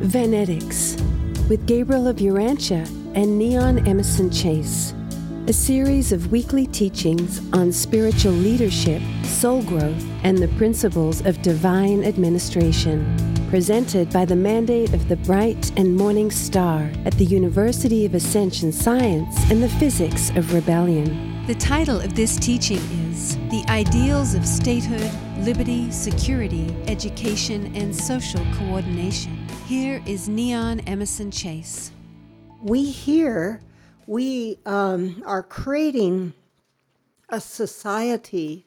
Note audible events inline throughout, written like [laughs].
Venetics with Gabriel of Urantia and Niann Emerson Chase. A series of weekly teachings on spiritual leadership, soul growth, and the principles of divine administration. Presented by the mandate of the Bright and Morning Star at the University of Ascension Science and the Physics of Rebellion. The title of this teaching is The Ideals of Statehood, Liberty, Security, Education, and Social Coordination. Here is Niann Emerson Chase. We here, we um, are creating a society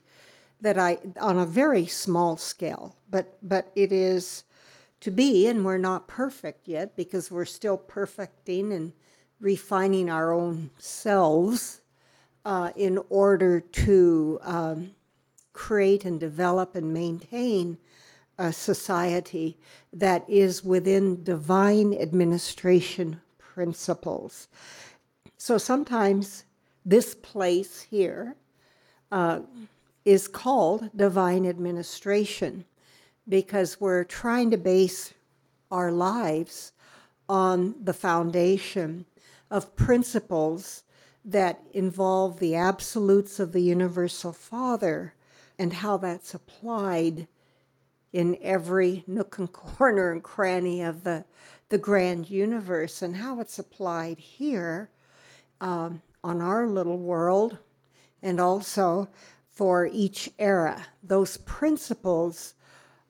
that I, on a very small scale, but, but it is to be, and we're not perfect yet because we're still perfecting and refining our own selves uh, in order to um, create and develop and maintain a society that is within divine administration principles. So sometimes this place here uh, is called divine administration because we're trying to base our lives on the foundation of principles that involve the absolutes of the universal Father and how that's applied in every nook and [laughs] corner and cranny of the, the grand universe and how it's applied here um, on our little world and also for each era. Those principles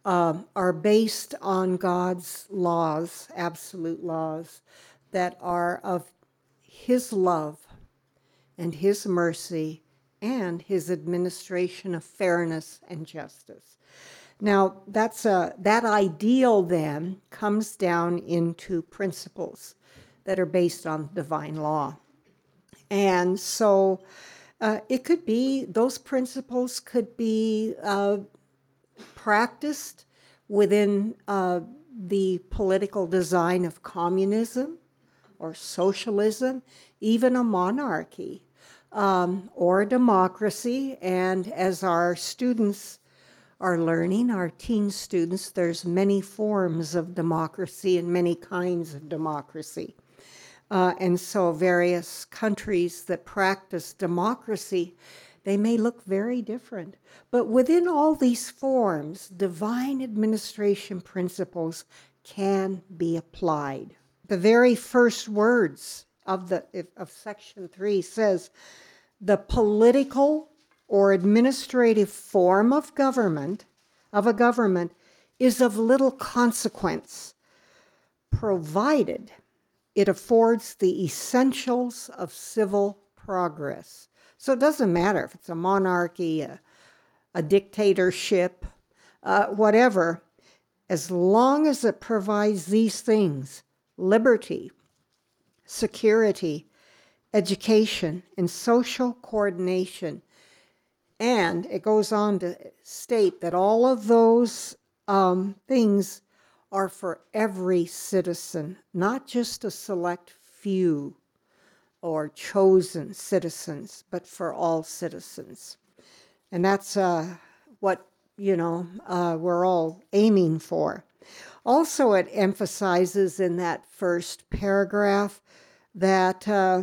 um, are based on God's laws, absolute laws, that are of His love and His mercy and His administration of fairness and justice. Now, that's a, that ideal then comes down into principles that are based on divine law. And so uh, it could be, those principles could be uh, practiced within uh, the political design of communism or socialism, even a monarchy um, or a democracy. And as our students are learning, our teen students, there's many forms of democracy and many kinds of democracy. Uh, and so various countries that practice democracy, they may look very different. But within all these forms, divine administration principles can be applied. The very first words of, the, of section three says, the political or administrative form of government of a government is of little consequence provided it affords the essentials of civil progress. So it doesn't matter if it's a monarchy a, a dictatorship uh, whatever as long as it provides these things liberty security education and social coordination and it goes on to state that all of those um, things are for every citizen, not just a select few or chosen citizens, but for all citizens. And that's uh, what, you know, uh, we're all aiming for. Also, it emphasizes in that first paragraph that uh,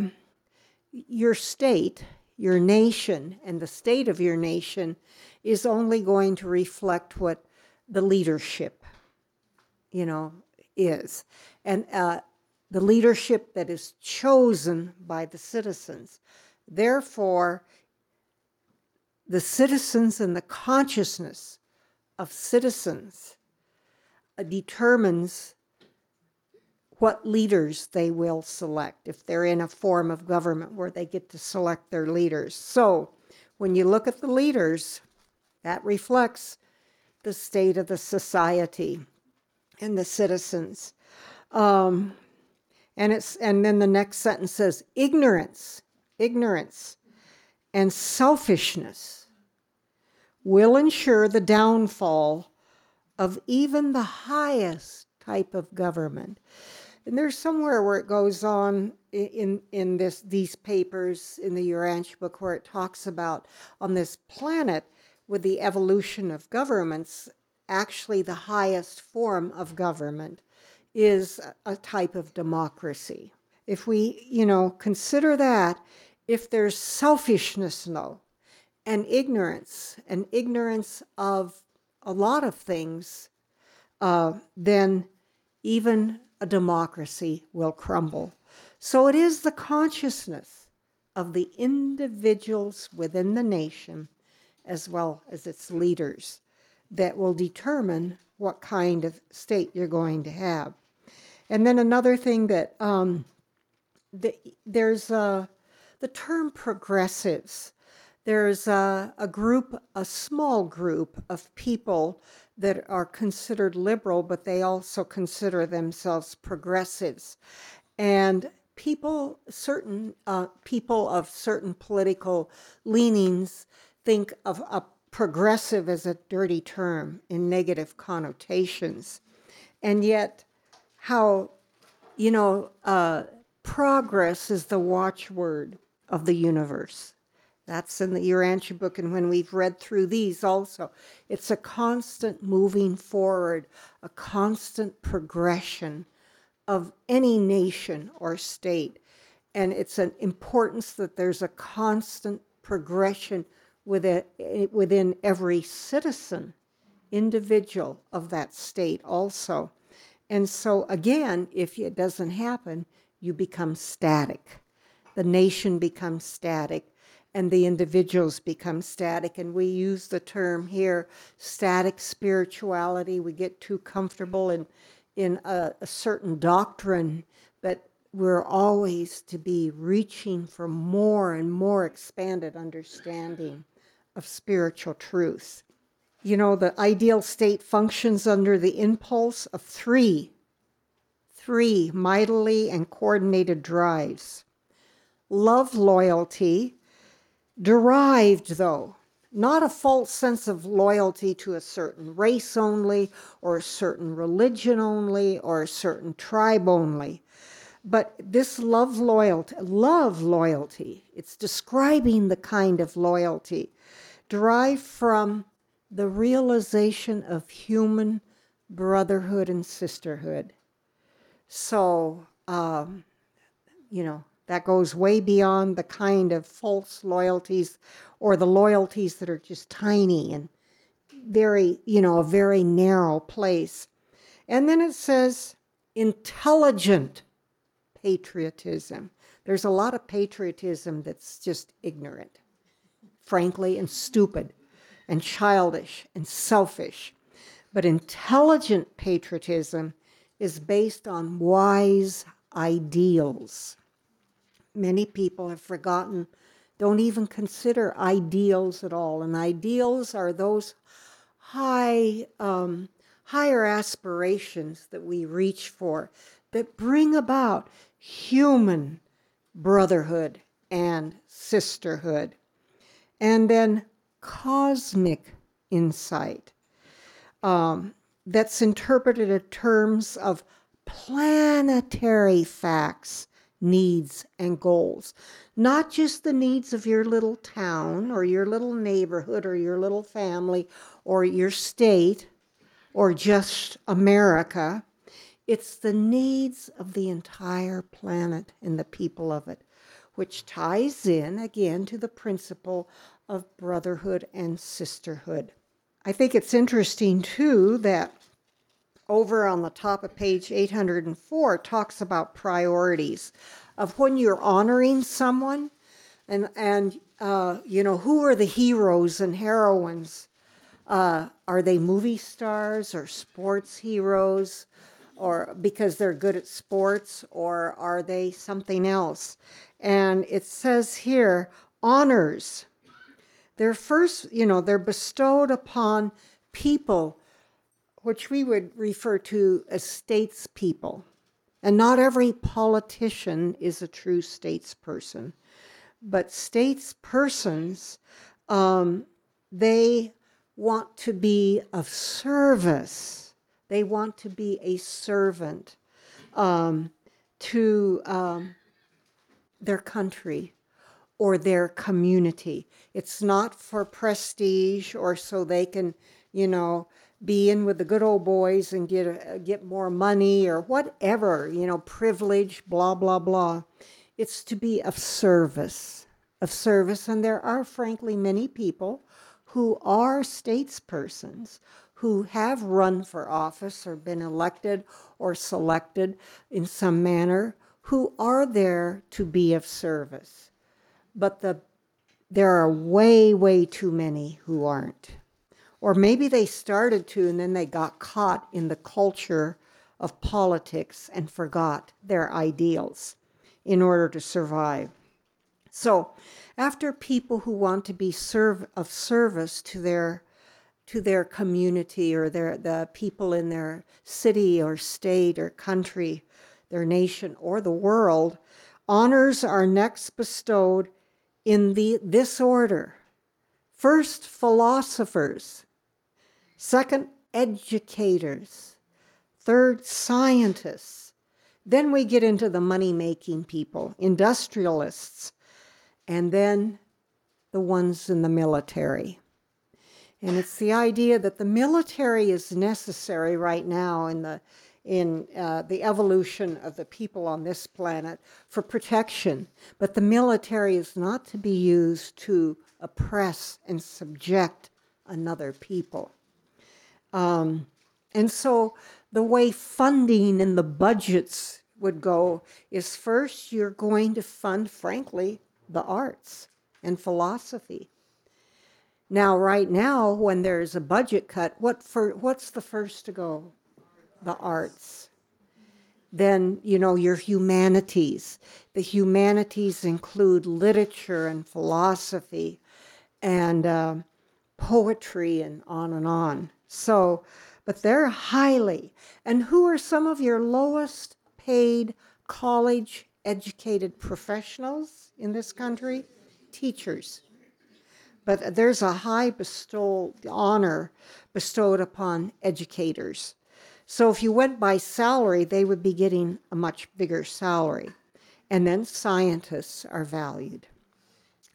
your state your nation and the state of your nation is only going to reflect what the leadership, you know, is. And uh, the leadership that is chosen by the citizens. Therefore, the citizens and the consciousness of citizens determines what leaders they will select if they're in a form of government where they get to select their leaders. So when you look at the leaders, that reflects the state of the society and the citizens. Um, and it's and then the next sentence says ignorance, ignorance, and selfishness will ensure the downfall of even the highest type of government. And there's somewhere where it goes on in in this these papers in the Urantia book where it talks about on this planet with the evolution of governments, actually the highest form of government is a type of democracy. If we, you know, consider that, if there's selfishness, no, and ignorance, and ignorance of a lot of things, uh, then even a democracy will crumble. So it is the consciousness of the individuals within the nation, as well as its leaders, that will determine what kind of state you're going to have. And then another thing that um, the, there's a, the term progressives. There's a, a group, a small group of people that are considered liberal, but they also consider themselves progressives. And people, certain uh, people of certain political leanings, think of a progressive as a dirty term in negative connotations. And yet, how, you know, uh, progress is the watchword of the universe. That's in the Urantia book, and when we've read through these also, it's a constant moving forward, a constant progression of any nation or state. And it's an importance that there's a constant progression within, within every citizen, individual of that state also. And so, again, if it doesn't happen, you become static. The nation becomes static and the individuals become static. And we use the term here static spirituality. We get too comfortable in, in a, a certain doctrine, but we're always to be reaching for more and more expanded understanding of spiritual truth. You know, the ideal state functions under the impulse of three, three mightily and coordinated drives love, loyalty, derived, though, not a false sense of loyalty to a certain race only, or a certain religion only, or a certain tribe only. But this love loyalty, love loyalty, it's describing the kind of loyalty derived from the realization of human brotherhood and sisterhood. So, um, you know, that goes way beyond the kind of false loyalties or the loyalties that are just tiny and very, you know, a very narrow place. And then it says intelligent patriotism. There's a lot of patriotism that's just ignorant frankly, and stupid and childish and selfish. But intelligent patriotism is based on wise ideals. Many people have forgotten, don't even consider ideals at all. And ideals are those high, um, higher aspirations that we reach for that bring about human brotherhood and sisterhood and then cosmic insight um, that's interpreted in terms of planetary facts, needs, and goals. Not just the needs of your little town or your little neighborhood or your little family or your state or just America. It's the needs of the entire planet and the people of it which ties in again to the principle of brotherhood and sisterhood. I think it's interesting too that over on the top of page 804 talks about priorities of when you're honoring someone and and uh, you know who are the heroes and heroines uh, are they movie stars or sports heroes or because they're good at sports or are they something else and it says here, honors. They're first, you know, they're bestowed upon people, which we would refer to as statespeople. And not every politician is a true statesperson. But statespersons, um, they want to be of service. They want to be a servant um, to um, their country or their community. It's not for prestige or so they can, you know, be in with the good old boys and get uh, get more money or whatever, you know, privilege, blah blah blah. It's to be of service, of service, and there are frankly many people who are statespersons who have run for office or been elected or selected in some manner who are there to be of service. But the there are way way too many who aren't. Or maybe they started to and then they got caught in the culture of politics and forgot their ideals in order to survive. So, after people who want to be serve of service to their to their community or their the people in their city or state or country, their nation or the world, honors are next bestowed in the this order. First philosophers, Second, educators. Third, scientists. Then we get into the money making people, industrialists, and then the ones in the military. And it's the idea that the military is necessary right now in the in uh, the evolution of the people on this planet for protection, but the military is not to be used to oppress and subject another people. Um, and so the way funding and the budgets would go is first you're going to fund, frankly, the arts and philosophy. Now, right now, when there's a budget cut, what for? What's the first to go? The arts. Then you know your humanities. The humanities include literature and philosophy, and uh, poetry, and on and on. So, but they're highly. And who are some of your lowest paid college educated professionals in this country? Teachers. But there's a high bestowed honor bestowed upon educators. So if you went by salary, they would be getting a much bigger salary. And then scientists are valued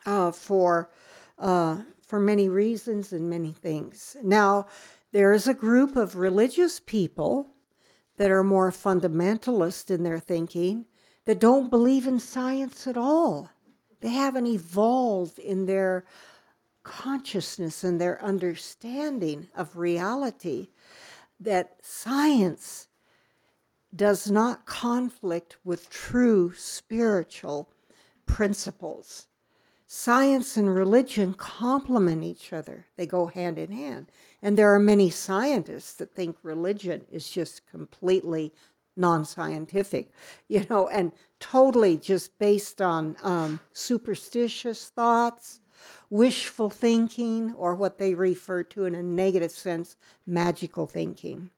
uh, for, uh, for many reasons and many things. Now, there is a group of religious people that are more fundamentalist in their thinking that don't believe in science at all. They haven't evolved in their consciousness and their understanding of reality that science does not conflict with true spiritual principles. Science and religion complement each other, they go hand in hand. And there are many scientists that think religion is just completely non scientific, [laughs] you know, and totally just based on um, superstitious thoughts, wishful thinking, or what they refer to in a negative sense, magical thinking.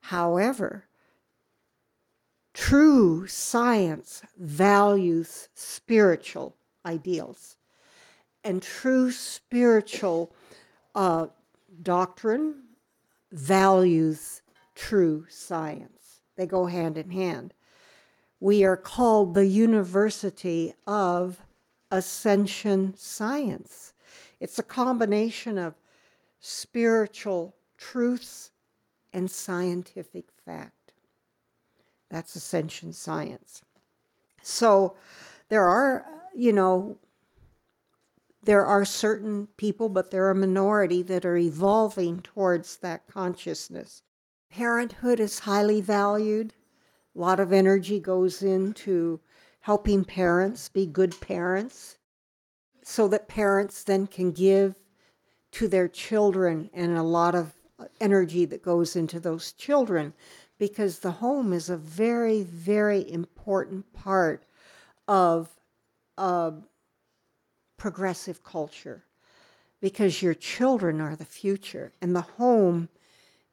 However, true science values spiritual ideals, and true spiritual uh, doctrine values true science. They go hand in hand. We are called the University of Ascension Science. It's a combination of spiritual truths and scientific fact. That's ascension science. So there are, you know, there are certain people, but they're a minority that are evolving towards that consciousness. Parenthood is highly valued. A lot of energy goes into helping parents be good parents so that parents then can give to their children and a lot of energy that goes into those children because the home is a very, very important part of uh, progressive culture because your children are the future and the home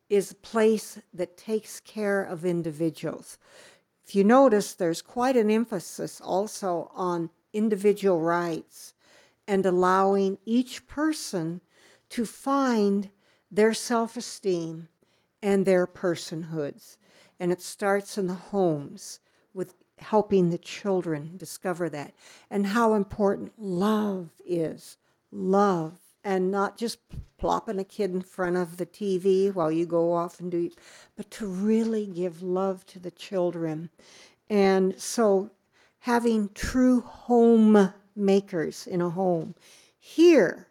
is a place that takes care of individuals. If you notice, there's quite an emphasis also on individual rights and allowing each person to find their self esteem and their personhoods. And it starts in the homes with helping the children discover that and how important love is. Love and not just plopping a kid in front of the TV while you go off and do, but to really give love to the children. And so having true home makers in a home. Here,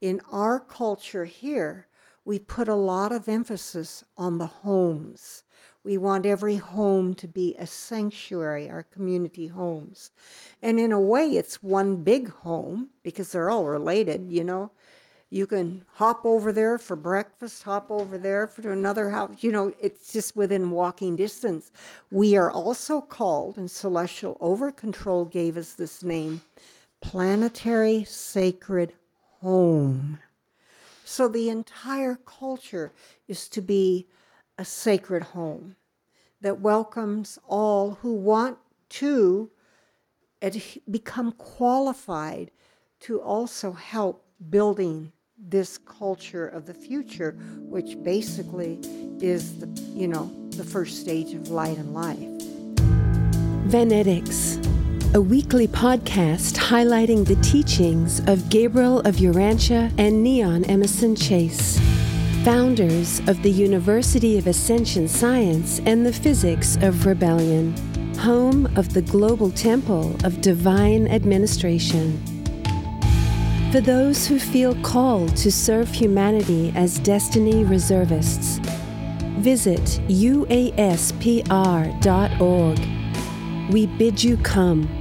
in our culture here, we put a lot of emphasis on the homes. We want every home to be a sanctuary, our community homes. And in a way, it's one big home because they're all related, you know. You can hop over there for breakfast, hop over there for another house. You know, it's just within walking distance. We are also called, and Celestial Over Control gave us this name, planetary sacred home. So the entire culture is to be a sacred home that welcomes all who want to become qualified to also help building this culture of the future, which basically is the, you know, the first stage of light and life. Venetics, a weekly podcast highlighting the teachings of Gabriel of Urantia and Niann Emerson Chase, founders of the University of Ascension Science and the Physics of Rebellion, home of the Global Temple of Divine Administration. For those who feel called to serve humanity as Destiny Reservists, visit uaspr.org. We bid you come.